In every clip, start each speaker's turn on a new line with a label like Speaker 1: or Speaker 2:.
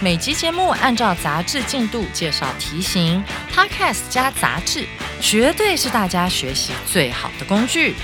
Speaker 1: 每集节目按照杂志进度介绍题型，Podcast 加杂志，绝对是大家学习最好的工具。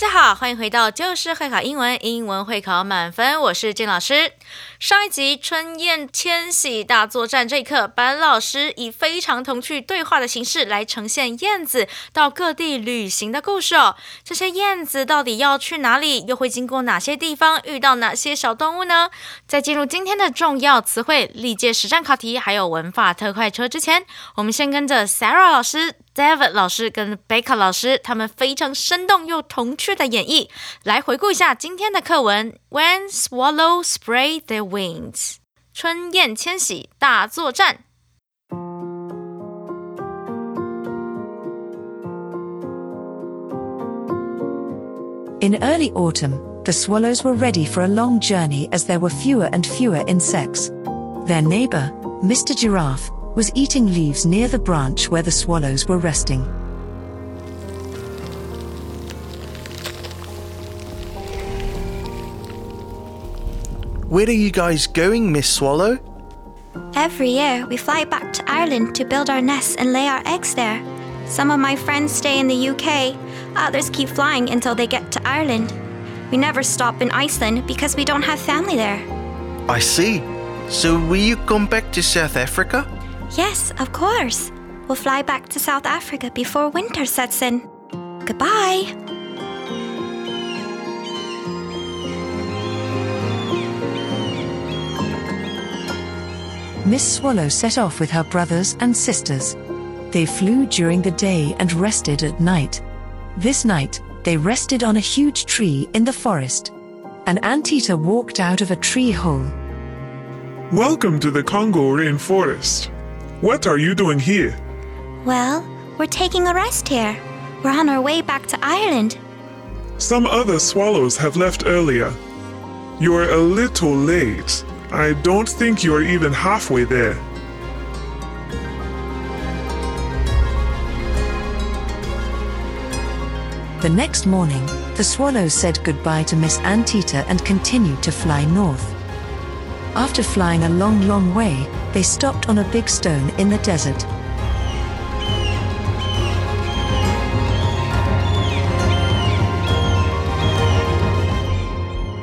Speaker 2: 大家好，欢迎回到就是会考英文，英文会考满分，我是金老师。上一集春燕迁徙大作战这一课，班老师以非常童趣对话的形式来呈现燕子到各地旅行的故事哦。这些燕子到底要去哪里？又会经过哪些地方？遇到哪些小动物呢？在进入今天的重要词汇、历届实战考题还有文法特快车之前，我们先跟着 Sarah 老师。David 老师跟 Becca 老师，他们非常生动又童趣的演绎，来回顾一下今天的课文。When swallows spread their wings，春燕迁徙大作战。
Speaker 3: In early autumn, the swallows were ready for a long journey as there were fewer and fewer insects. Their neighbor, Mr. Giraffe, was eating leaves near the branch where the swallows were resting.
Speaker 4: Where are you guys going, Miss Swallow?
Speaker 5: Every year, we fly back to Ireland to build our nests and lay our eggs there. Some of my friends stay in the UK, others keep flying until they get to Ireland. We never stop in Iceland because we don't have family there.
Speaker 4: I see. So will you come back to South Africa?
Speaker 5: Yes, of course. We'll fly back to South Africa before winter sets in. Goodbye.
Speaker 3: Miss Swallow set off with her brothers and sisters. They flew during the day and rested at night. This night, they rested on a huge tree in the forest. An anteater walked out of a tree hole.
Speaker 6: Welcome to the Congo rainforest. What are you doing here?
Speaker 5: Well, we're taking a rest here. We're on our way back to Ireland.
Speaker 6: Some other swallows have left earlier. You're a little late. I don't think you're even halfway there.
Speaker 3: The next morning, the swallows said goodbye to Miss Anteater and continued to fly north. After flying a long, long way, they stopped on a big stone in the desert.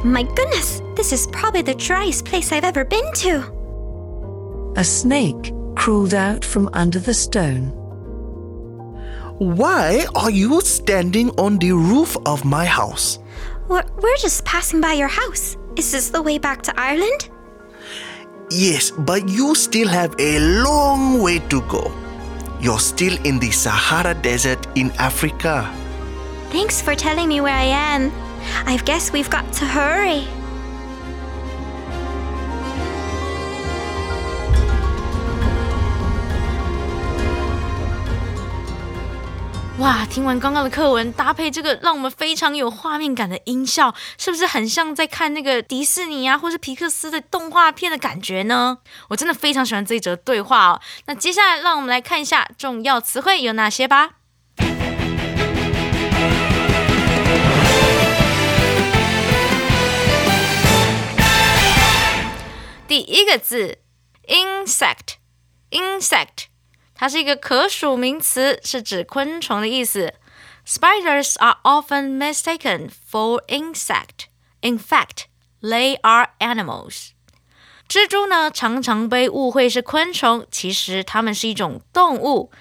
Speaker 5: My goodness, this is probably the driest place I've ever been to.
Speaker 3: A snake crawled out from under the stone.
Speaker 4: Why are you standing on the roof of my house?
Speaker 5: We're, we're just passing by your house. Is this the way back to Ireland?
Speaker 4: Yes, but you still have a long way to go. You're still in the Sahara Desert in Africa.
Speaker 5: Thanks for telling me where I am. I guess we've got to hurry.
Speaker 2: 哇！听完刚刚的课文，搭配这个让我们非常有画面感的音效，是不是很像在看那个迪士尼啊，或是皮克斯的动画片的感觉呢？我真的非常喜欢这一则对话哦。那接下来，让我们来看一下重要词汇有哪些吧。第一个字，insect，insect。它是一个可数名词，是指昆虫的意思。Spiders are often mistaken for insect. In fact, they are animals. 蜘蛛呢，常常被误会是昆虫，其实它们是一种动物。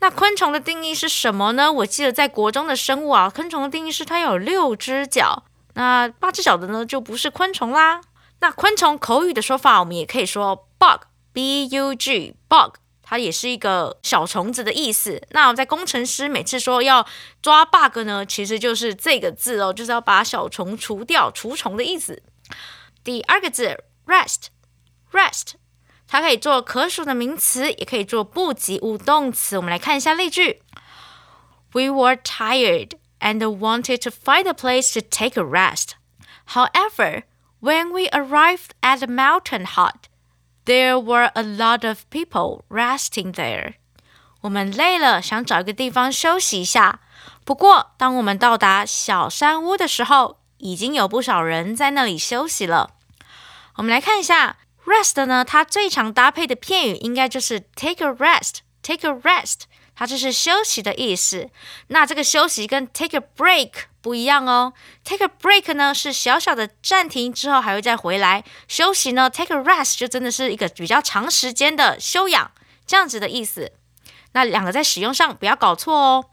Speaker 2: 那昆虫的定义是什么呢？我记得在国中的生物啊，昆虫的定义是它有六只脚，那八只脚的呢就不是昆虫啦。那昆虫口语的说法，我们也可以说 bug，b u g，bug。它也是一个小虫子的意思。那我们在工程师每次说要抓 bug 呢，其实就是这个字哦，就是要把小虫除掉，除虫的意思。第二个字 rest，rest，它可以做可数的名词，也可以做不及物动词。我们来看一下例句：We were tired and wanted to find a place to take a rest. However, when we arrived at the mountain hut, there were a lot of people resting there. 我们累了，想找一个地方休息一下。不过，当我们到达小山屋的时候，已经有不少人在那里休息了。我们来看一下 rest 呢，它最常搭配的片语应该就是 take a rest，take a rest，它就是休息的意思。那这个休息跟 take a break 不一样哦。take a break 呢是小小的暂停之后还会再回来休息呢。take a rest 就真的是一个比较长时间的休养这样子的意思。那两个在使用上不要搞错哦。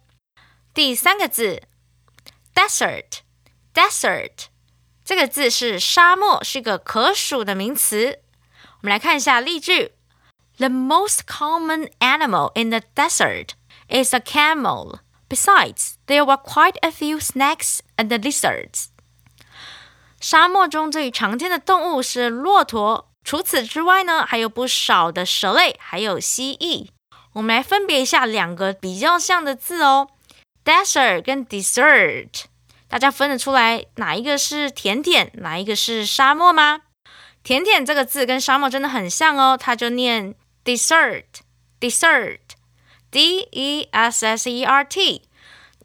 Speaker 2: 第三个字，desert，desert。这个字是沙漠，是一个可数的名词。我们来看一下例句 ：The most common animal in the desert is a camel. Besides, there were quite a few snakes and lizards. 沙漠中最常见的动物是骆驼。除此之外呢，还有不少的蛇类，还有蜥蜴。我们来分别一下两个比较像的字哦：desert 跟 desert。大家分得出来哪一个是甜点，哪一个是沙漠吗？甜点这个字跟沙漠真的很像哦，它就念 dessert，dessert，d e s s e r t。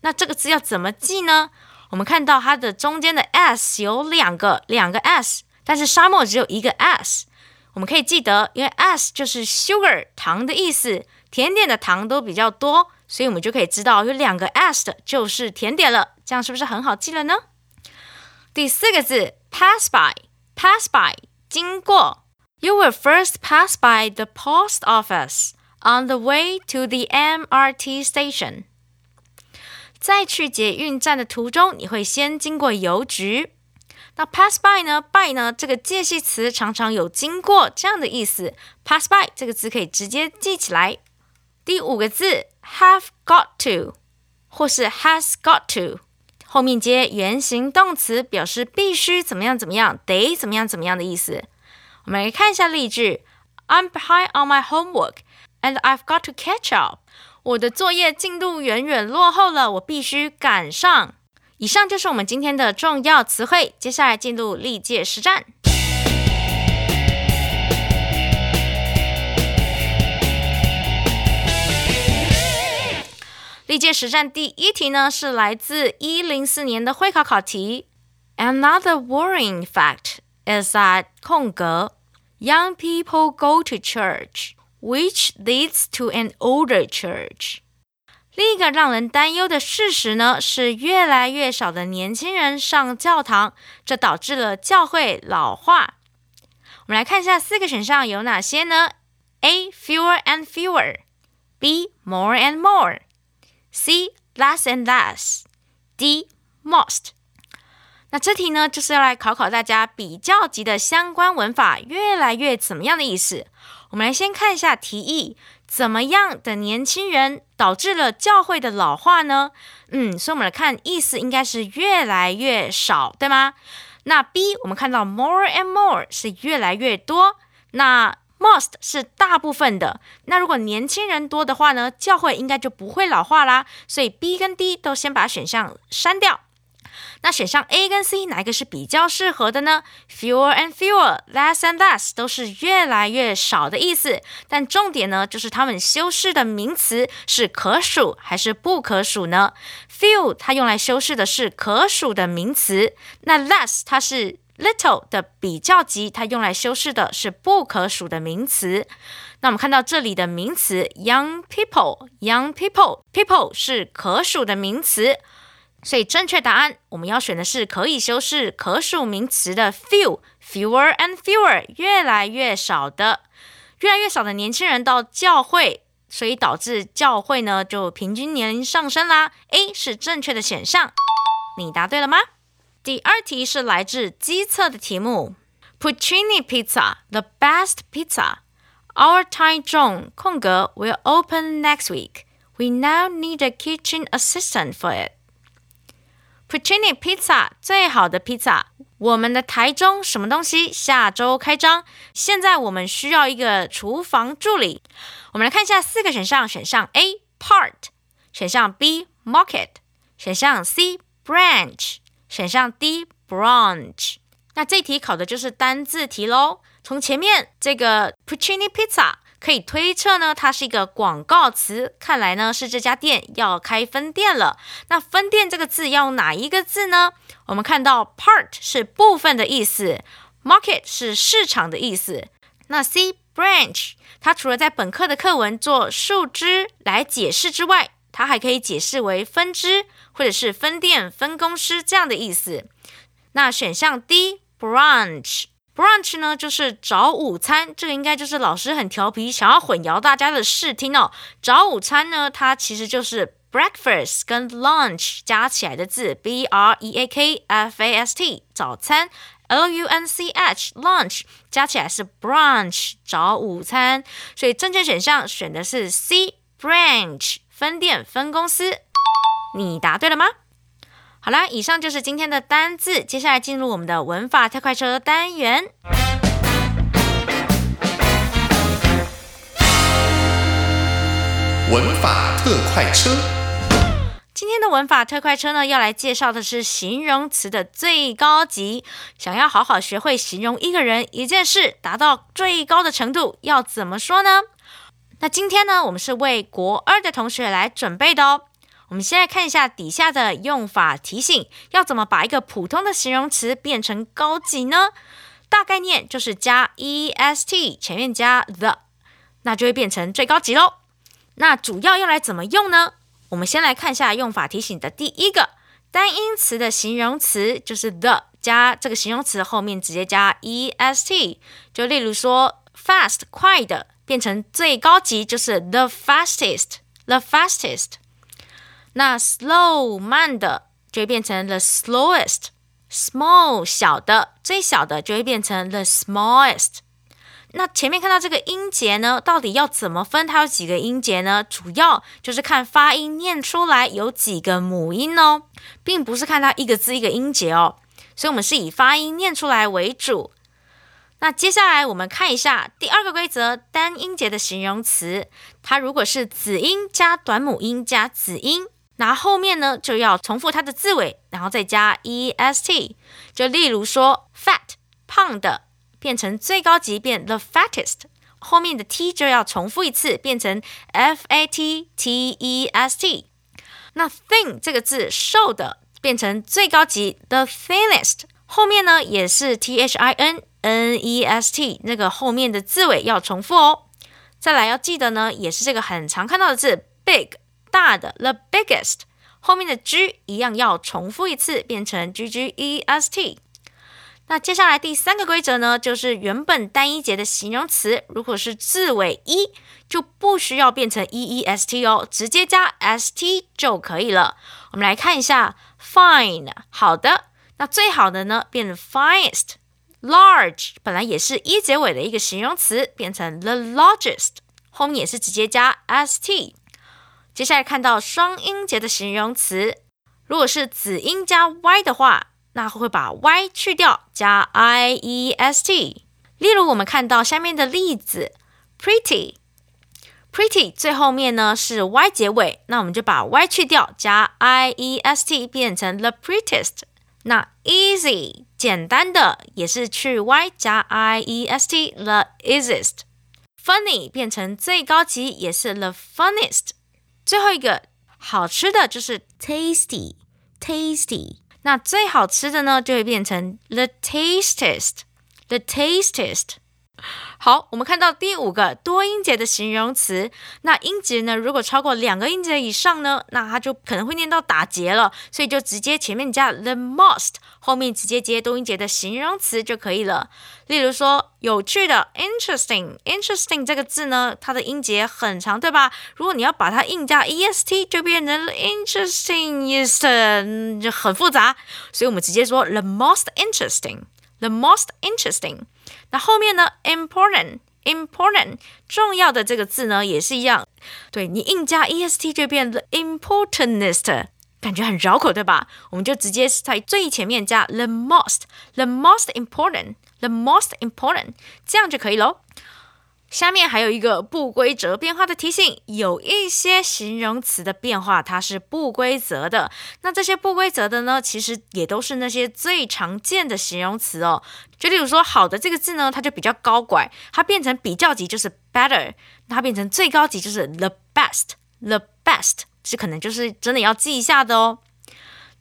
Speaker 2: 那这个字要怎么记呢？我们看到它的中间的 s 有两个，两个 s，但是沙漠只有一个 s。我们可以记得，因为 s 就是 sugar 糖的意思，甜点的糖都比较多。所以我们就可以知道有两个 s 的就是甜点了，这样是不是很好记了呢？第四个字 pass by，pass by 经过。You will first pass by the post office on the way to the MRT station。在去捷运站的途中，你会先经过邮局。那 pass by 呢？by 呢？这个介系词常常有经过这样的意思。pass by 这个字可以直接记起来。第五个字 have got to，或是 has got to，后面接原形动词，表示必须怎么样怎么样，得怎么样怎么样的意思。 我们来看一下例句：I'm behind on my homework and I've got to catch up。我的作业进度远远落后了，我必须赶上。以上就是我们今天的重要词汇，接下来进入历届实战。历届实战第一题呢，是来自一零四年的会考考题。Another worrying fact is that 空格 young people go to church, which leads to an older church。另一个让人担忧的事实呢，是越来越少的年轻人上教堂，这导致了教会老化。我们来看一下四个选项有哪些呢？A fewer and fewer，B more and more。C less and less, D most。 那这题呢，就是要来考考大家比较级的相关文法，越来越怎么样的意思？我们来先看一下题意，怎么样的年轻人导致了教会的老化呢？嗯，所以我们来看意思，应该是越来越少，对吗？那 B 我们看到 more and more 是越来越多，那 Most 是大部分的，那如果年轻人多的话呢，教会应该就不会老化啦。所以 B 跟 D 都先把选项删掉。那选项 A 跟 C 哪一个是比较适合的呢？Fewer and fewer, less and less 都是越来越少的意思。但重点呢，就是它们修饰的名词是可数还是不可数呢？Few 它用来修饰的是可数的名词，那 less 它是。Little 的比较级，它用来修饰的是不可数的名词。那我们看到这里的名词 young people，young people，people 是可数的名词，所以正确答案我们要选的是可以修饰可数名词的 few，fewer and fewer，越来越少的，越来越少的年轻人到教会，所以导致教会呢就平均年龄上升啦。A 是正确的选项，你答对了吗？第二题是来自机测的题目。Puccini pizza, the best pizza. Our Taichung 空格 will open next week. We now need a kitchen assistant for it. Puccini Pizza 最好的 Pizza，，我们的台中什么东西下周开张？现在我们需要一个厨房助理。我们来看一下四个选项：选项 A part，选项 B market，选项 C branch，选项 D branch。那这题考的就是单字题喽。从前面这个 Puccini Pizza。可以推测呢，它是一个广告词。看来呢，是这家店要开分店了。那分店这个字要哪一个字呢？我们看到 part 是部分的意思，market 是市场的意思。那 C branch 它除了在本课的课文做树枝来解释之外，它还可以解释为分支或者是分店、分公司这样的意思。那选项 D branch。Brunch 呢，就是早午餐，这个应该就是老师很调皮，想要混淆大家的视听哦。早午餐呢，它其实就是 breakfast 跟 lunch 加起来的字，b r e a k f a s t 早餐，l u n c h lunch 加起来是 brunch 早午餐，所以正确选项选的是 C branch 分店分公司。你答对了吗？好啦，以上就是今天的单字，接下来进入我们的文法特快车单元。
Speaker 4: 文法特快车，
Speaker 2: 今天的文法特快车呢，要来介绍的是形容词的最高级。想要好好学会形容一个人、一件事，达到最高的程度，要怎么说呢？那今天呢，我们是为国二的同学来准备的哦。我们先来看一下底下的用法提醒，要怎么把一个普通的形容词变成高级呢？大概念就是加 e s t 前面加 the，那就会变成最高级喽。那主要用来怎么用呢？我们先来看一下用法提醒的第一个单音词的形容词，就是 the 加这个形容词后面直接加 e s t，就例如说 fast 快的变成最高级就是 the fastest，the fastest。那 slow 慢的就会变成 the slowest，small 小的最小的就会变成 the smallest。那前面看到这个音节呢，到底要怎么分？它有几个音节呢？主要就是看发音念出来有几个母音哦，并不是看它一个字一个音节哦。所以我们是以发音念出来为主。那接下来我们看一下第二个规则：单音节的形容词，它如果是子音加短母音加子音。那后面呢就要重复它的字尾，然后再加 e s t。就例如说，fat 胖的变成最高级变 the fattest，后面的 t 就要重复一次，变成 f a t t e s t。那 thin 这个字瘦的变成最高级 the thinnest，后面呢也是 t h i n n e s t，那个后面的字尾要重复哦。再来要记得呢，也是这个很常看到的字 big。大的 the biggest 后面的 g 一样要重复一次，变成 g g e s t。那接下来第三个规则呢，就是原本单一节的形容词，如果是字尾一，就不需要变成 e e s t 哦，直接加 s t 就可以了。我们来看一下 fine 好的，那最好的呢变成 finest。large 本来也是一结尾的一个形容词，变成 the largest，后面也是直接加 s t。接下来看到双音节的形容词，如果是子音加 y 的话，那会把 y 去掉，加 i e s t。例如我们看到下面的例子，pretty，pretty 最后面呢是 y 结尾，那我们就把 y 去掉，加 i e s t 变成 the prettiest。那 easy 简单的也是去 y 加 i e s t，the easiest。funny 变成最高级也是 the funniest。最后一个好吃的就是 tasty，tasty。那最好吃的呢，就会变成 the tastiest，the tastiest。好，我们看到第五个多音节的形容词，那音节呢，如果超过两个音节以上呢，那它就可能会念到打结了，所以就直接前面加 the most，后面直接接多音节的形容词就可以了。例如说，有趣的 interesting，interesting 这个字呢，它的音节很长，对吧？如果你要把它硬加 e s t，就变成 interesting，就很复杂，所以我们直接说 the most interesting，the most interesting。那后面呢？important important 重要的这个字呢，也是一样，对你硬加 est 就变 the importantest，感觉很绕口，对吧？我们就直接在最前面加 the most，the most important，the most important，这样就可以喽。下面还有一个不规则变化的提醒，有一些形容词的变化它是不规则的。那这些不规则的呢，其实也都是那些最常见的形容词哦。就例如说，好的这个字呢，它就比较高拐，它变成比较级就是 better，它变成最高级就是 the best，the best 这可能就是真的要记一下的哦。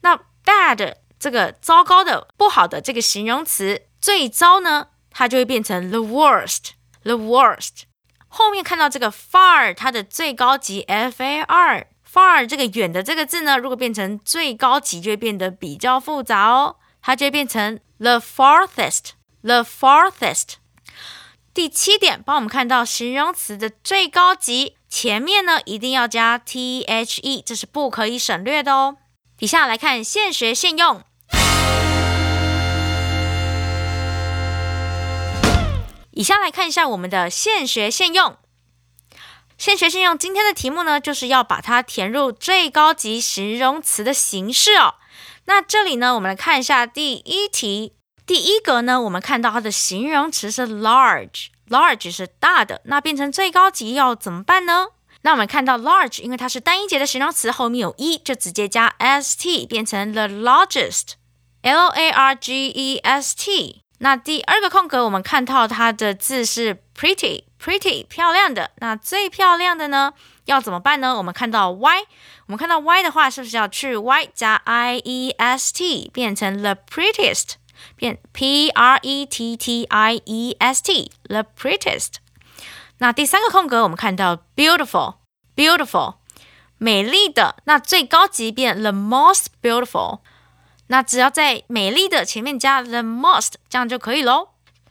Speaker 2: 那 bad 这个糟糕的、不好的这个形容词，最糟呢，它就会变成 the worst。The worst，后面看到这个 far，它的最高级 f a r，far 这个远的这个字呢，如果变成最高级，就会变得比较复杂哦，它就会变成 the farthest，the farthest。第七点，帮我们看到形容词的最高级前面呢，一定要加 t h e，这是不可以省略的哦。底下来看现学现用。以下来看一下我们的现学现用。现学现用，今天的题目呢，就是要把它填入最高级形容词的形式哦。那这里呢，我们来看一下第一题，第一格呢，我们看到它的形容词是 large，large 是大的，那变成最高级要怎么办呢？那我们看到 large，因为它是单音节的形容词，后面有一，就直接加 st 变成 the largest，l a r g e s t。那第二个空格，我们看到它的字是 pretty，pretty 漂亮的。那最漂亮的呢，要怎么办呢？我们看到 y，我们看到 y 的话，是不是要去 y 加 i e s t，变成 the prettiest，变 p r e t t i e s t，the prettiest。那第三个空格，我们看到 beautiful，beautiful 美丽的。那最高级变 the most beautiful。那只要在美丽的前面加 the most，这样就可以喽。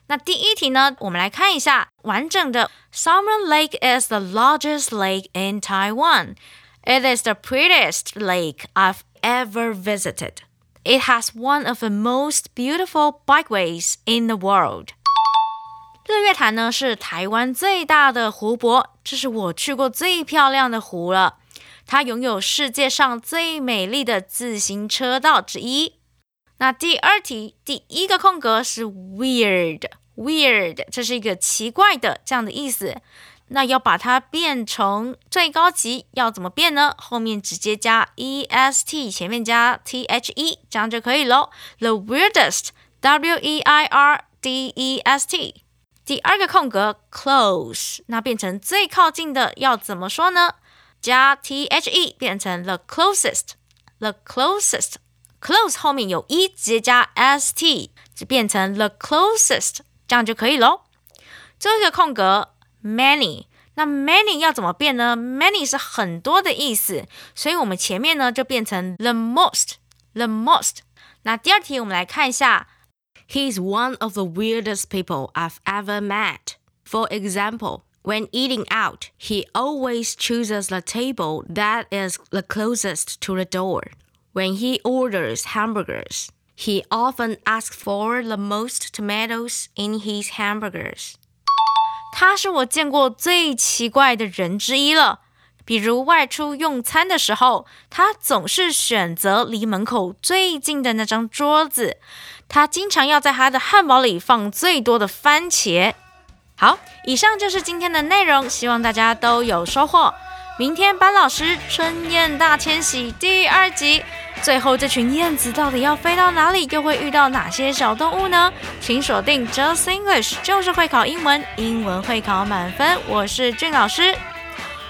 Speaker 2: 那第一题呢，我们来看一下完整的。Summer Lake is the largest lake in Taiwan. It is the prettiest lake I've ever visited. It has one of the most beautiful bikeways in the world. 日月潭呢是台湾最大的湖泊，这是我去过最漂亮的湖了。它拥有世界上最美丽的自行车道之一。那第二题第一个空格是 weird，weird，这是一个奇怪的这样的意思。那要把它变成最高级，要怎么变呢？后面直接加 e s t，前面加 t h e，这样就可以喽。The weirdest，w e i r d e s t。第二个空格 close，那变成最靠近的要怎么说呢？加 t h e 变成 the closest，the closest。close 后面有一，直接加 s t 就变成 the closest，这样就可以喽。最后一个空格 many，那 many 要怎么变呢？many 是很多的意思，所以我们前面呢就变成 the most，the most。那第二题我们来看一下，He's one of the weirdest people I've ever met. For example. When eating out, he always chooses the table that is the closest to the door. When he orders hamburgers, he often asks for the most tomatoes in his hamburgers. 他是我见过最奇怪的人之一了。比如外出用餐的时候，他总是选择离门口最近的那张桌子。他经常要在他的汉堡里放最多的番茄。 好，以上就是今天的内容，希望大家都有收获。明天班老师春燕大迁徙第二集，最后这群燕子到底要飞到哪里，又会遇到哪些小动物呢？请锁定 Just English，就是会考英文，英文会考满分。我是俊老师，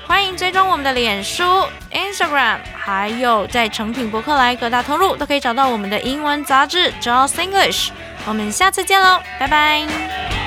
Speaker 2: 欢迎追踪我们的脸书、Instagram，还有在成品博客来各大通路都可以找到我们的英文杂志 Just English。我们下次见喽，拜拜。